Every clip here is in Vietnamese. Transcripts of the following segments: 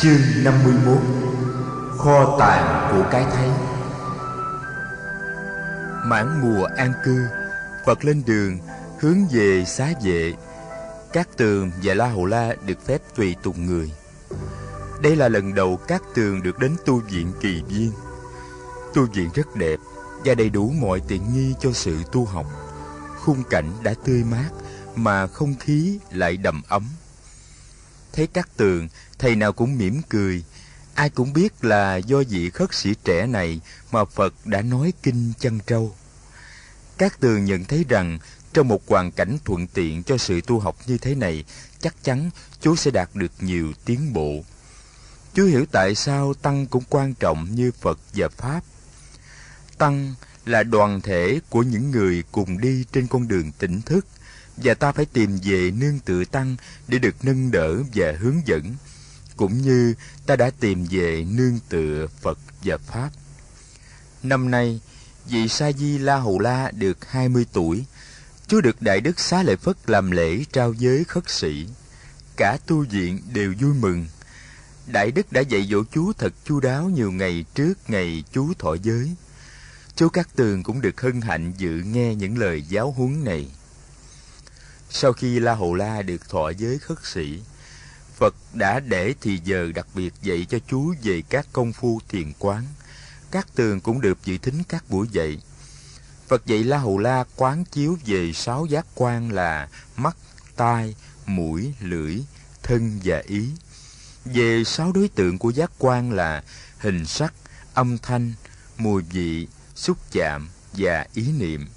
Chương 51 Kho tàng của cái thấy. Mãn mùa an cư, Phật lên đường, hướng về xá vệ. Các tường và La Hầu La được phép tùy tùng người. Đây là lần đầu các tường được đến tu viện kỳ viên. Tu viện rất đẹp và đầy đủ mọi tiện nghi cho sự tu học. Khung cảnh đã tươi mát mà không khí lại đầm ấm. Thấy các tường, thầy nào cũng mỉm cười. Ai cũng biết là do vị khất sĩ trẻ này mà Phật đã nói kinh chân trâu. Các tường nhận thấy rằng trong một hoàn cảnh thuận tiện cho sự tu học như thế này, chắc chắn chú sẽ đạt được nhiều tiến bộ. Chú hiểu tại sao Tăng cũng quan trọng như Phật và Pháp. Tăng là đoàn thể của những người cùng đi trên con đường tỉnh thức và ta phải tìm về nương tựa tăng để được nâng đỡ và hướng dẫn cũng như ta đã tìm về nương tựa Phật và Pháp. Năm nay, vị Sa Di La Hầu La được 20 tuổi. Chúa được Đại Đức Xá Lợi Phất làm lễ trao giới khất sĩ. Cả tu viện đều vui mừng. Đại Đức đã dạy dỗ chú thật chu đáo nhiều ngày trước ngày chú thọ giới. Chú Cát Tường cũng được hân hạnh dự nghe những lời giáo huấn này. Sau khi La Hầu La được thọ giới khất sĩ, Phật đã để thì giờ đặc biệt dạy cho chú về các công phu thiền quán. Các tường cũng được dự thính các buổi dạy. Phật dạy La Hầu La quán chiếu về sáu giác quan là mắt, tai, mũi, lưỡi, thân và ý. Về sáu đối tượng của giác quan là hình sắc, âm thanh, mùi vị, xúc chạm và ý niệm.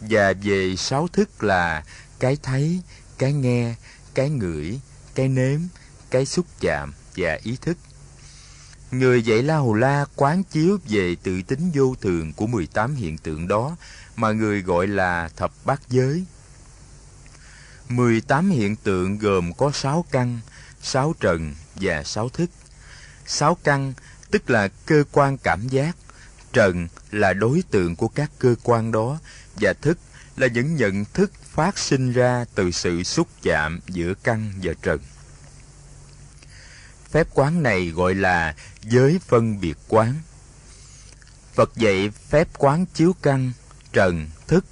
Và về sáu thức là cái thấy cái nghe cái ngửi cái nếm cái xúc chạm và ý thức người dạy la hầu la quán chiếu về tự tính vô thường của 18 hiện tượng đó mà người gọi là thập bát giới 18 hiện tượng gồm có 6 căn, 6 trần và 6 thức. 6 căn tức là cơ quan cảm giác, trần là đối tượng của các cơ quan đó và thức là những nhận thức phát sinh ra từ sự xúc chạm giữa căn và trần. Phép quán này gọi là giới phân biệt quán. Phật dạy phép quán chiếu căn, trần, thức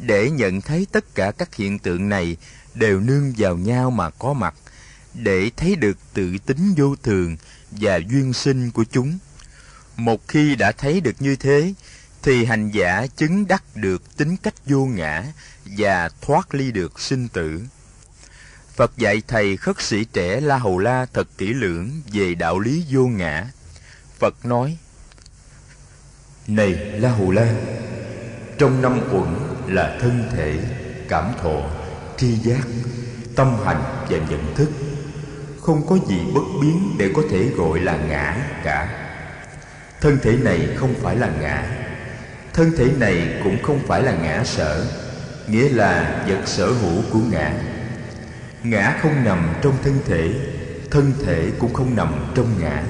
để nhận thấy tất cả các hiện tượng này đều nương vào nhau mà có mặt, để thấy được tự tính vô thường và duyên sinh của chúng. Một khi đã thấy được như thế, thì hành giả chứng đắc được tính cách vô ngã và thoát ly được sinh tử. Phật dạy thầy khất sĩ trẻ La Hầu La thật kỹ lưỡng về đạo lý vô ngã. Phật nói, Này La Hầu La, trong năm uẩn là thân thể, cảm thọ, tri giác, tâm hành và nhận thức. Không có gì bất biến để có thể gọi là ngã cả. Thân thể này không phải là ngã, thân thể này cũng không phải là ngã sở, nghĩa là vật sở hữu của ngã. Ngã không nằm trong thân thể thân thể cũng không nằm trong ngã.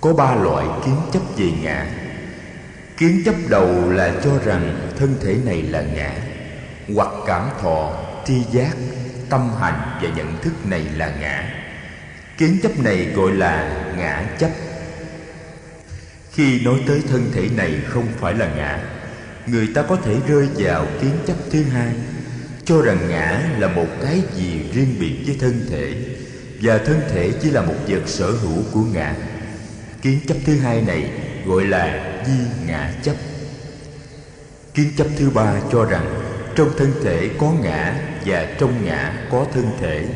Có ba loại kiến chấp về ngã. Kiến chấp đầu là cho rằng thân thể này là ngã, hoặc cảm thọ, tri giác, tâm hành và nhận thức này là ngã. Kiến chấp này gọi là ngã chấp khi nói tới thân thể này không phải là ngã, người ta có thể rơi vào kiến chấp thứ hai, cho rằng ngã là một cái gì riêng biệt với thân thể, và thân thể chỉ là một vật sở hữu của ngã. Kiến chấp thứ hai này gọi là di ngã chấp. Kiến chấp thứ ba cho rằng trong thân thể có ngã và trong ngã có thân thể,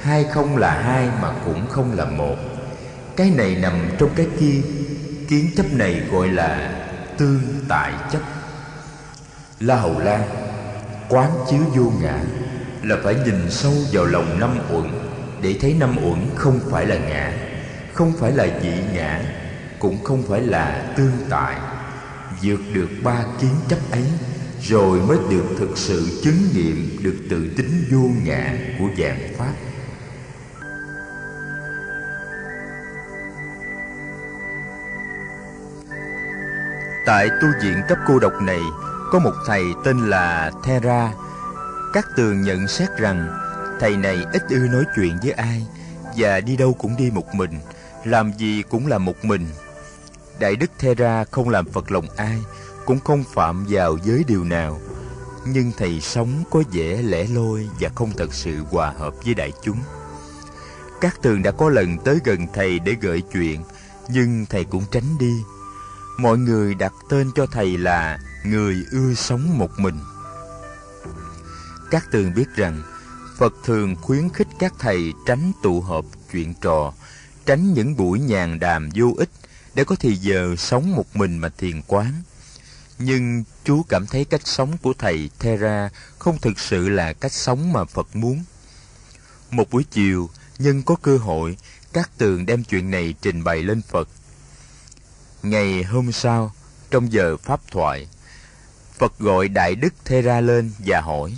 hai không là hai mà cũng không là một. Cái này nằm trong cái kia kiến chấp này gọi là tương tại chấp. La hầu la quán chiếu vô ngã, là phải nhìn sâu vào lòng năm uẩn, để thấy năm uẩn không phải là ngã, không phải là dị ngã, cũng không phải là tương tại. Vượt được ba kiến chấp ấy, rồi mới được thực sự chứng nghiệm được tự tính vô ngã của dạng pháp. Tại tu viện cấp cô độc này, Có một thầy tên là Thera. Các tường nhận xét rằng, Thầy này ít ưa nói chuyện với ai, và đi đâu cũng đi một mình, làm gì cũng là một mình. Đại đức thera không làm phật lòng ai, cũng không phạm vào giới điều nào. Nhưng thầy sống có vẻ lẻ loi và không thật sự hòa hợp với đại chúng. Các tường đã có lần tới gần thầy để gợi chuyện, nhưng thầy cũng tránh đi mọi người đặt tên cho thầy là người ưa sống một mình các tường biết rằng phật thường khuyến khích các thầy tránh tụ họp chuyện trò tránh những buổi nhàn đàm vô ích để có thì giờ sống một mình mà thiền quán nhưng chú cảm thấy cách sống của thầy Thera không thực sự là cách sống mà Phật muốn. Một buổi chiều, nhân có cơ hội, các tường đem chuyện này trình bày lên Phật. Ngày hôm sau, trong giờ pháp thoại, Phật gọi Đại Đức Thê ra lên và hỏi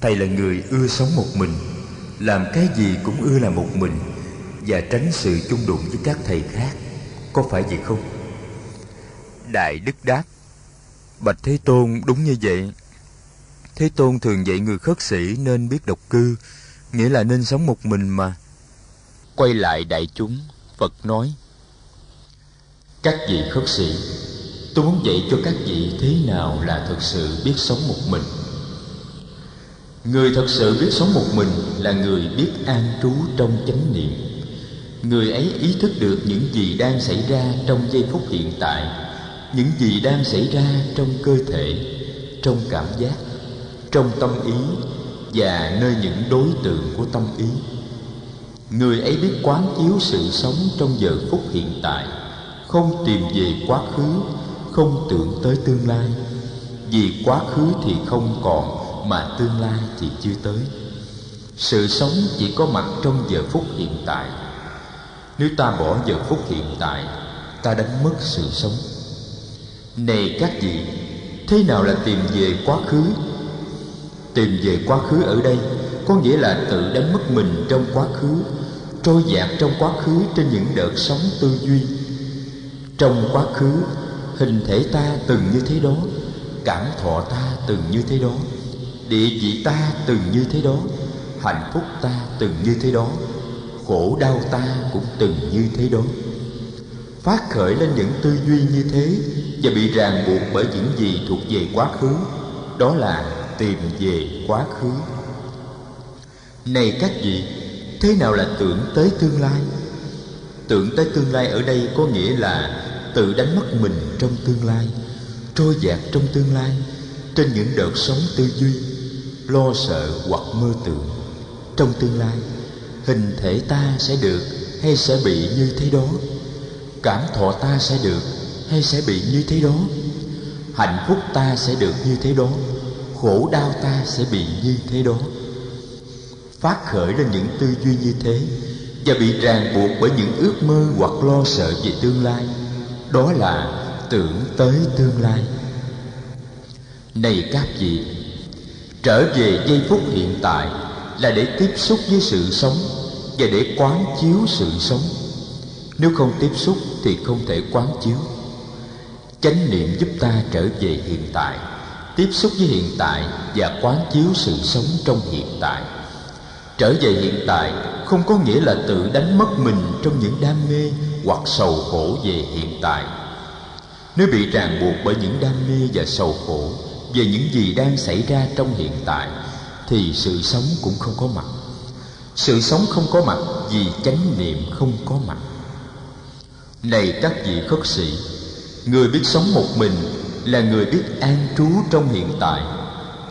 Thầy là người ưa sống một mình, làm cái gì cũng ưa là một mình và tránh sự chung đụng với các thầy khác, có phải vậy không? Đại Đức đáp Bạch Thế Tôn đúng như vậy. Thế Tôn thường dạy người khất sĩ nên biết độc cư, nghĩa là nên sống một mình mà. Quay lại đại chúng, Phật nói các vị khất sĩ, tôi muốn dạy cho các vị thế nào là thật sự biết sống một mình. Người thật sự biết sống một mình là người biết an trú trong chánh niệm. Người ấy ý thức được những gì đang xảy ra trong giây phút hiện tại những gì đang xảy ra trong cơ thể trong cảm giác trong tâm ý và nơi những đối tượng của tâm ý người ấy biết quán chiếu sự sống trong giờ phút hiện tại không tìm về quá khứ, không tưởng tới tương lai. Vì quá khứ thì không còn, mà tương lai thì chưa tới. Sự sống chỉ có mặt trong giờ phút hiện tại. Nếu ta bỏ giờ phút hiện tại, ta đánh mất sự sống. Này các vị, thế nào là tìm về quá khứ? Tìm về quá khứ ở đây có nghĩa là tự đánh mất mình trong quá khứ, trôi dạt trong quá khứ trên những đợt sóng tư duy trong quá khứ, hình thể ta từng như thế đó, cảm thọ ta từng như thế đó, địa vị ta từng như thế đó, hạnh phúc ta từng như thế đó, khổ đau ta cũng từng như thế đó. Phát khởi lên những tư duy như thế và bị ràng buộc bởi những gì thuộc về quá khứ, đó là tìm về quá khứ. Này các vị, thế nào là tưởng tới tương lai? Tưởng tới tương lai ở đây có nghĩa là tự đánh mất mình trong tương lai, trôi dạt trong tương lai, trên những đợt sống tư duy, lo sợ hoặc mơ tưởng. Trong tương lai, hình thể ta sẽ được hay sẽ bị như thế đó? Cảm thọ ta sẽ được hay sẽ bị như thế đó? Hạnh phúc ta sẽ được như thế đó? Khổ đau ta sẽ bị như thế đó? Phát khởi lên những tư duy như thế và bị ràng buộc bởi những ước mơ hoặc lo sợ về tương lai. Đó là tưởng tới tương lai. Này các vị, trở về giây phút hiện tại là để tiếp xúc với sự sống và để quán chiếu sự sống. Nếu không tiếp xúc thì không thể quán chiếu. Chánh niệm giúp ta trở về hiện tại, tiếp xúc với hiện tại và quán chiếu sự sống trong hiện tại trở về hiện tại, không có nghĩa là tự đánh mất mình trong những đam mê hoặc sầu khổ về hiện tại. Nếu bị ràng buộc bởi những đam mê và sầu khổ về những gì đang xảy ra trong hiện tại, thì sự sống cũng không có mặt. Sự sống không có mặt vì chánh niệm không có mặt. Này các vị khất sĩ, người biết sống một mình là người biết an trú trong hiện tại.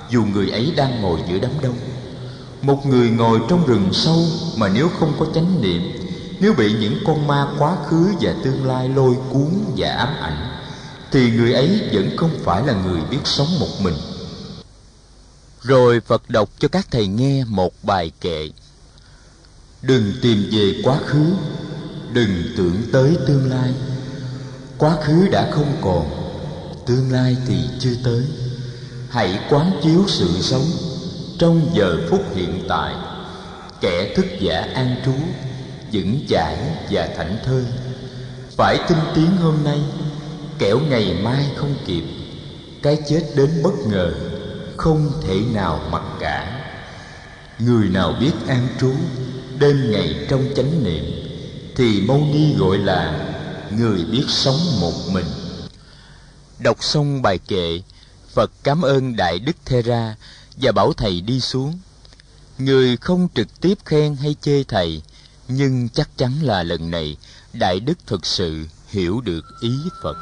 Dù người ấy đang ngồi giữa đám đông một người ngồi trong rừng sâu mà nếu không có chánh niệm, nếu bị những con ma quá khứ và tương lai lôi cuốn và ám ảnh, thì người ấy vẫn không phải là người biết sống một mình. Rồi phật đọc cho các thầy nghe một bài kệ. Đừng tìm về quá khứ, đừng tưởng tới tương lai. Quá khứ đã không còn, tương lai thì chưa tới. Hãy quán chiếu sự sống trong giờ phút hiện tại, kẻ thức giả an trú, vững chãi và thảnh thơi. Phải tinh tiến hôm nay, kẻo ngày mai không kịp, cái chết đến bất ngờ, không thể nào mặc cả. Người nào biết an trú, đêm ngày trong chánh niệm, thì mâu ni gọi là người biết sống một mình. Đọc xong bài kệ, phật cảm ơn đại đức thê ra và bảo thầy đi xuống. Người không trực tiếp khen hay chê thầy, nhưng chắc chắn là lần này đại đức thực sự hiểu được ý phật.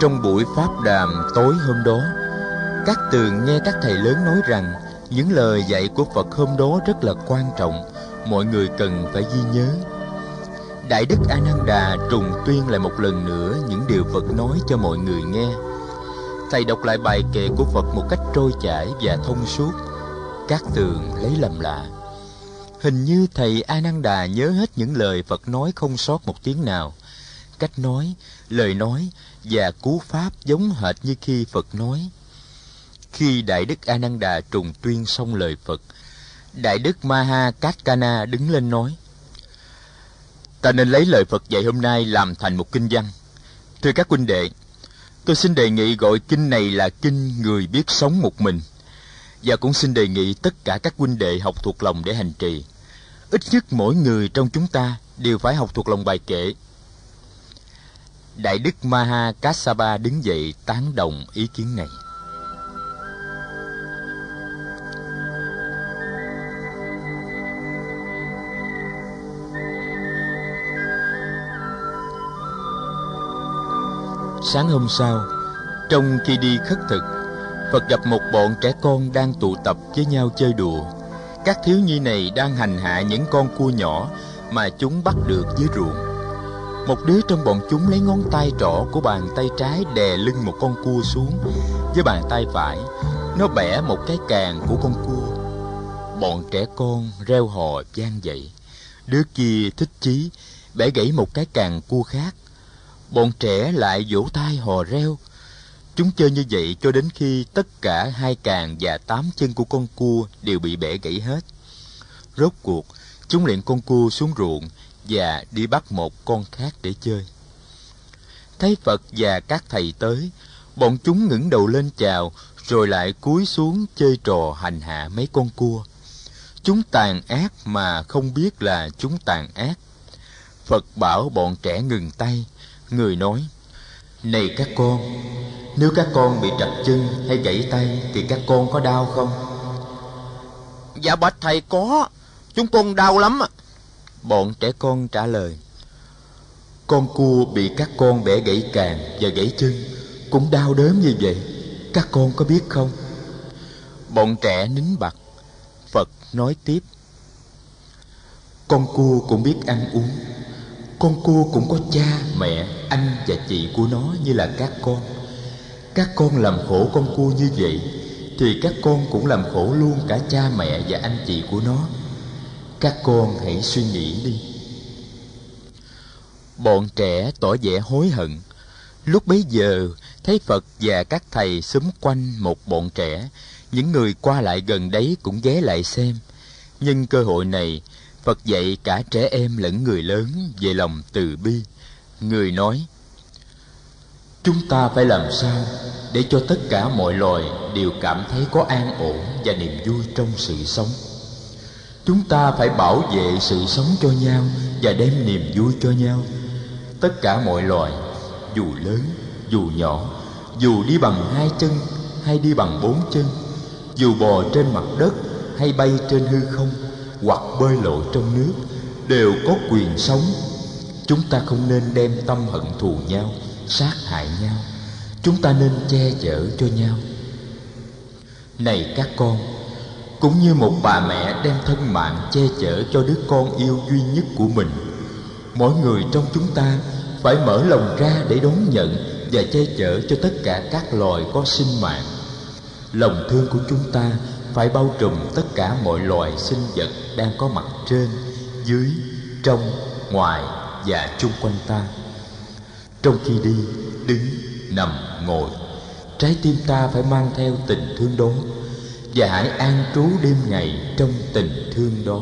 Trong buổi pháp đàm tối hôm đó, các tường nghe các thầy lớn nói rằng những lời dạy của phật hôm đó rất là quan trọng, mọi người cần phải ghi nhớ đại đức a nan đà trùng tuyên lại một lần nữa những điều phật nói cho mọi người nghe. Thầy đọc lại bài kệ của phật một cách trôi chảy và thông suốt. Các tường lấy làm lạ. Hình như thầy a nan đà nhớ hết những lời phật nói không sót một tiếng nào. Cách nói, lời nói và cú pháp giống hệt như khi phật nói. Khi đại đức a nan đà trùng tuyên xong lời phật, đại đức maha katkana đứng lên nói ta nên lấy lời phật dạy hôm nay làm thành một kinh văn. Thưa các huynh đệ, tôi xin đề nghị gọi kinh này là kinh người biết sống một mình. Và cũng xin đề nghị tất cả các huynh đệ học thuộc lòng để hành trì. Ít nhất mỗi người trong chúng ta đều phải học thuộc lòng bài kệ. Đại đức maha kassapa đứng dậy tán đồng ý kiến này. Sáng hôm sau, trong khi đi khất thực, phật gặp một bọn trẻ con đang tụ tập với nhau chơi đùa. Các thiếu nhi này đang hành hạ những con cua nhỏ mà chúng bắt được dưới ruộng. Một đứa trong bọn chúng lấy ngón tay trỏ của bàn tay trái đè lưng một con cua xuống với bàn tay phải. Nó bẻ một cái càng của con cua. Bọn trẻ con reo hò vang dậy. Đứa kia thích chí, bẻ gãy một cái càng cua khác bọn trẻ lại vỗ tay hò reo. Chúng chơi như vậy cho đến khi tất cả hai càng và tám chân của con cua đều bị bẻ gãy hết. Rốt cuộc, chúng liền con cua xuống ruộng và đi bắt một con khác để chơi. Thấy phật và các thầy tới, bọn chúng ngẩng đầu lên chào rồi lại cúi xuống chơi trò hành hạ mấy con cua. Chúng tàn ác mà không biết là chúng tàn ác. Phật bảo bọn trẻ ngừng tay người nói này các con nếu các con bị trật chân hay gãy tay thì các con có đau không? Dạ bạch thầy có chúng con đau lắm bọn trẻ con trả lời con cua bị các con bẻ gãy càng và gãy chân cũng đau đớn như vậy các con có biết không? Bọn trẻ nín bặt. Phật nói tiếp con cua cũng biết ăn uống con cua cũng có cha, mẹ, anh và chị của nó như là các con. Các con làm khổ con cua như vậy, thì các con cũng làm khổ luôn cả cha, mẹ và anh chị của nó. Các con hãy suy nghĩ đi. Bọn trẻ tỏ vẻ hối hận. Lúc bấy giờ thấy phật và các thầy xúm quanh một bọn trẻ. Những người qua lại gần đấy cũng ghé lại xem. Nhân cơ hội này phật dạy cả trẻ em lẫn người lớn về lòng từ bi. Người nói, chúng ta phải làm sao để cho tất cả mọi loài đều cảm thấy có an ổn và niềm vui trong sự sống? Chúng ta phải bảo vệ sự sống cho nhau và đem niềm vui cho nhau. Tất cả mọi loài, dù lớn, dù nhỏ, dù đi bằng hai chân hay đi bằng bốn chân, dù bò trên mặt đất hay bay trên hư không hoặc bơi lội trong nước đều có quyền sống. Chúng ta không nên đem tâm hận thù nhau, sát hại nhau. Chúng ta nên che chở cho nhau. Này các con, cũng như một bà mẹ đem thân mạng che chở cho đứa con yêu duy nhất của mình, mỗi người trong chúng ta phải mở lòng ra để đón nhận và che chở cho tất cả các loài có sinh mạng. Lòng thương của chúng ta phải bao trùm tất cả mọi loài sinh vật đang có mặt trên, dưới, trong, ngoài và chung quanh ta. Trong khi đi, đứng, nằm, ngồi, trái tim ta phải mang theo tình thương đó và hãy an trú đêm ngày trong tình thương đó.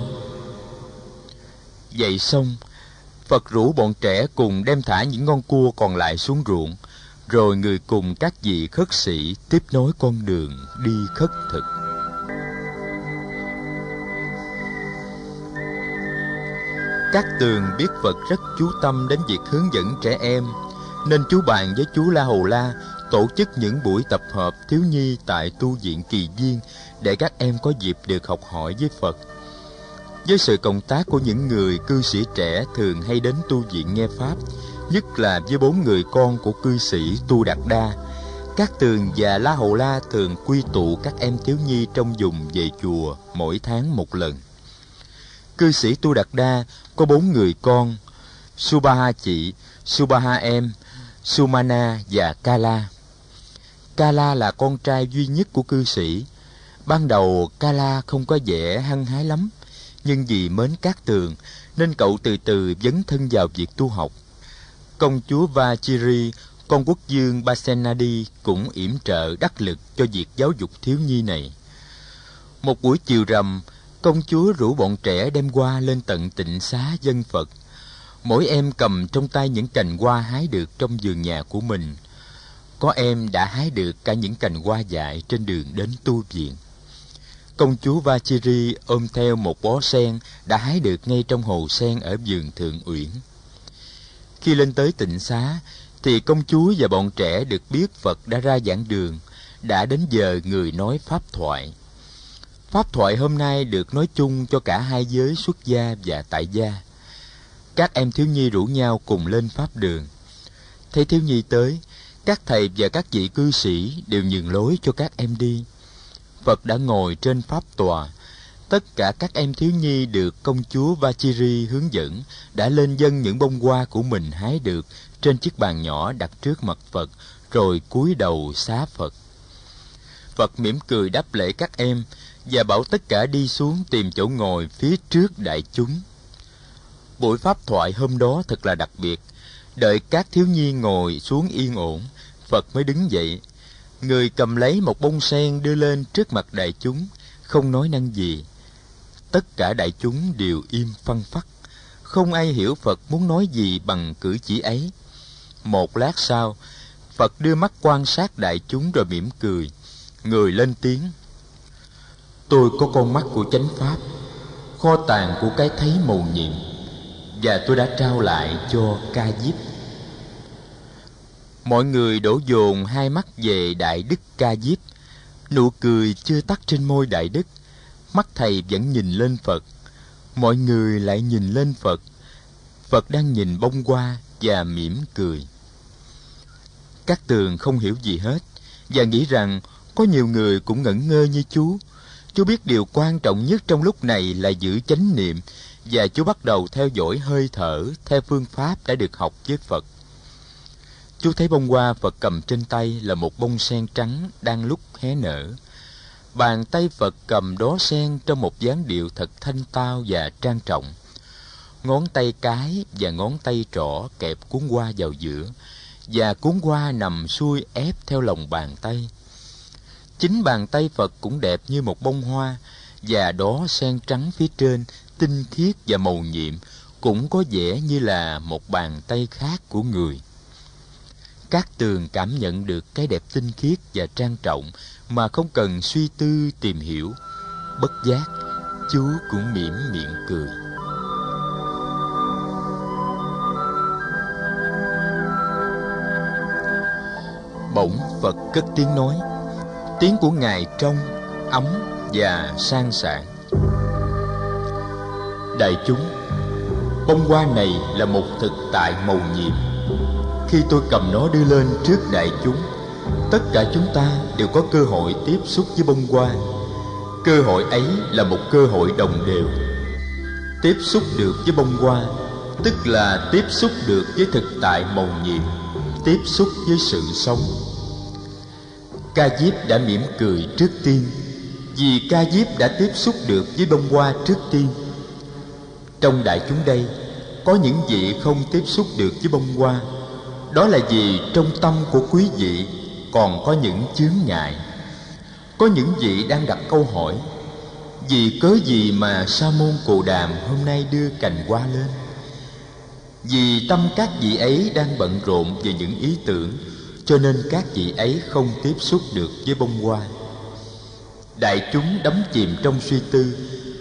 Vậy xong, phật rủ bọn trẻ cùng đem thả những con cua còn lại xuống ruộng, rồi người cùng các vị khất sĩ tiếp nối con đường đi khất thực. Các tường biết phật rất chú tâm đến việc hướng dẫn trẻ em, nên chú bạn với chú la hầu la tổ chức những buổi tập hợp thiếu nhi tại tu viện kỳ viên để các em có dịp được học hỏi với phật. Với sự cộng tác của những người cư sĩ trẻ thường hay đến tu viện nghe pháp, nhất là với bốn người con của cư sĩ tu đạt đa, các tường và la hầu la thường quy tụ các em thiếu nhi trong vùng về chùa mỗi tháng một lần cư sĩ tu đạt đa có bốn người con subaha chị subaha em sumana và kala. Kala là con trai duy nhất của cư sĩ. Ban đầu kala không có vẻ hăng hái lắm nhưng vì mến cát tường nên cậu từ từ dấn thân vào việc tu học. Công chúa Vachiri, con quốc dương Basenadi cũng yểm trợ đắc lực cho việc giáo dục thiếu nhi này. Một buổi chiều rằm, công chúa rủ bọn trẻ đem hoa lên tận tịnh xá dân Phật. Mỗi em cầm trong tay những cành hoa hái được trong vườn nhà của mình. Có em đã hái được cả những cành hoa dại trên đường đến tu viện. Công chúa Vachiri ôm theo một bó sen đã hái được ngay trong hồ sen ở vườn Thượng Uyển. Khi lên tới tịnh xá, thì công chúa và bọn trẻ được biết Phật đã ra giảng đường, đã đến giờ người nói pháp thoại. Pháp thoại hôm nay được nói chung cho cả hai giới xuất gia và tại gia. Các em thiếu nhi rủ nhau cùng lên pháp đường. Thấy thiếu nhi tới, các thầy và các vị cư sĩ đều nhường lối cho các em đi. Phật đã ngồi trên pháp tòa, tất cả các em thiếu nhi được công chúa Vachiri hướng dẫn đã lên dân những bông hoa của mình hái được trên chiếc bàn nhỏ đặt trước mặt Phật, rồi cúi đầu xá Phật. Phật mỉm cười đáp lễ các em và bảo tất cả đi xuống tìm chỗ ngồi phía trước đại chúng. Buổi pháp thoại hôm đó thật là đặc biệt. Đợi các thiếu nhi ngồi xuống yên ổn, Phật mới đứng dậy. Người cầm lấy một bông sen đưa lên trước mặt đại chúng, không nói năng gì tất cả đại chúng đều im phăng phắc không ai hiểu phật muốn nói gì bằng cử chỉ ấy một lát sau phật đưa mắt quan sát đại chúng rồi mỉm cười người lên tiếng tôi có con mắt của chánh pháp, kho tàng của cái thấy mầu nhiệm, và tôi đã trao lại cho ca diếp. Mọi người đổ dồn hai mắt về đại đức ca diếp. Nụ cười chưa tắt trên môi đại đức, mắt thầy vẫn nhìn lên phật. Mọi người lại nhìn lên phật. Phật đang nhìn bông hoa và mỉm cười. Các tường không hiểu gì hết và nghĩ rằng có nhiều người cũng ngẩn ngơ như chú chú biết điều quan trọng nhất trong lúc này là giữ chánh niệm và chú bắt đầu theo dõi hơi thở theo phương pháp đã được học với phật chú thấy bông hoa phật cầm trên tay là một bông sen trắng đang lúc hé nở bàn tay Phật cầm đóa sen trong một dáng điệu thật thanh tao và trang trọng. Ngón tay cái và ngón tay trỏ kẹp cuốn hoa vào giữa, và cuốn hoa nằm xuôi ép theo lòng bàn tay. Chính bàn tay Phật cũng đẹp như một bông hoa, và đó sen trắng phía trên, tinh khiết và màu nhiệm, cũng có vẻ như là một bàn tay khác của người. Các tường cảm nhận được cái đẹp tinh khiết và trang trọng mà không cần suy tư tìm hiểu. Bất giác chú cũng mỉm miệng cười. Bỗng phật cất tiếng nói tiếng của ngài trong ấm và sang sảng. Đại chúng, bông hoa này là một thực tại màu nhiệm. Khi tôi cầm nó đưa lên trước đại chúng, tất cả chúng ta đều có cơ hội tiếp xúc với bông hoa. Cơ hội ấy là một cơ hội đồng đều. Tiếp xúc được với bông hoa, tức là tiếp xúc được với thực tại màu nhiệm, tiếp xúc với sự sống ca diếp đã mỉm cười trước tiên, vì ca diếp đã tiếp xúc được với bông hoa trước tiên. Trong đại chúng đây, có những vị không tiếp xúc được với bông hoa. Đó là vì trong tâm của quý vị còn có những chướng ngại. Có những vị đang đặt câu hỏi, vì cớ gì mà sa môn cù đàm hôm nay đưa cành hoa lên? Vì tâm các vị ấy đang bận rộn về những ý tưởng cho nên các vị ấy không tiếp xúc được với bông hoa. Đại chúng đắm chìm trong suy tư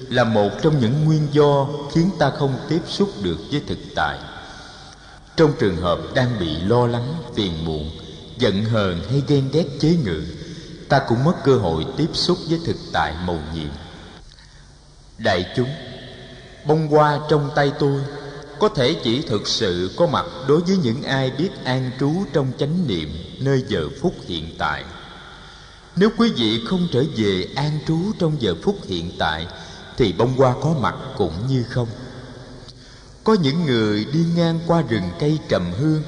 là một trong những nguyên do khiến ta không tiếp xúc được với thực tại. Trong trường hợp đang bị lo lắng, phiền muộn, giận hờn hay ghen ghét chế ngự, ta cũng mất cơ hội tiếp xúc với thực tại mầu nhiệm. Đại chúng, bông hoa trong tay tôi có thể chỉ thực sự có mặt đối với những ai biết an trú trong chánh niệm nơi giờ phút hiện tại. Nếu quý vị không trở về an trú trong giờ phút hiện tại, thì bông hoa có mặt cũng như không. Có những người đi ngang qua rừng cây trầm hương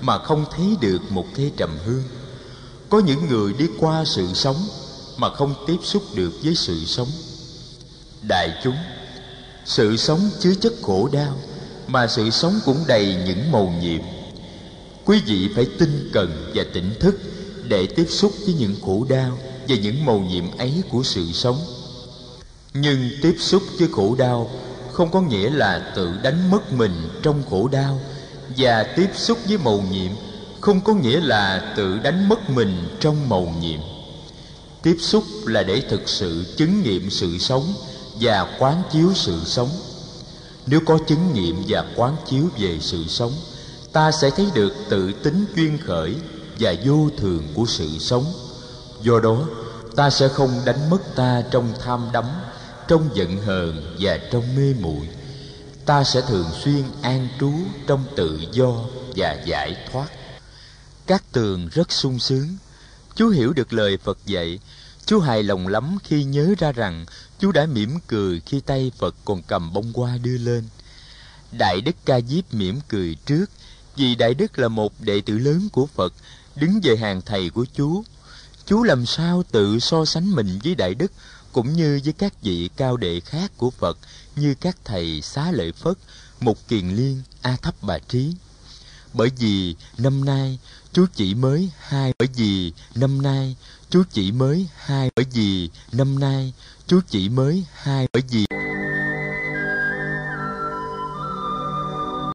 mà không thấy được một cây trầm hương. Có những người đi qua sự sống mà không tiếp xúc được với sự sống. Đại chúng, sự sống chứa chất khổ đau mà sự sống cũng đầy những màu nhiệm. Quý vị phải tinh cần và tỉnh thức để tiếp xúc với những khổ đau và những màu nhiệm ấy của sự sống. Nhưng tiếp xúc với khổ đau không có nghĩa là tự đánh mất mình trong khổ đau. Và tiếp xúc với màu nhiệm không có nghĩa là tự đánh mất mình trong màu nhiệm. Tiếp xúc là để thực sự chứng nghiệm sự sống và quán chiếu sự sống nếu có chứng nghiệm và quán chiếu về sự sống, ta sẽ thấy được tự tính duyên khởi và vô thường của sự sống. Do đó, ta sẽ không đánh mất ta trong tham đắm, trong giận hờn và trong mê muội. Ta sẽ thường xuyên an trú trong tự do và giải thoát. Các tường rất sung sướng. Chú hiểu được lời phật dạy chú hài lòng lắm khi nhớ ra rằng chú đã mỉm cười khi tay phật còn cầm bông hoa đưa lên. Đại đức ca diếp mỉm cười trước, vì đại đức là một đệ tử lớn của phật, đứng về hàng thầy của chú. Chú làm sao tự so sánh mình với đại đức cũng như với các vị cao đệ khác của phật, như các thầy xá lợi phất, mục kiền liên, a thấp bà trí. Bởi vì năm nay, chú chỉ mới hai, bởi vì năm nay chú chỉ mới hai bởi vì năm nay chú chỉ mới hai bởi vì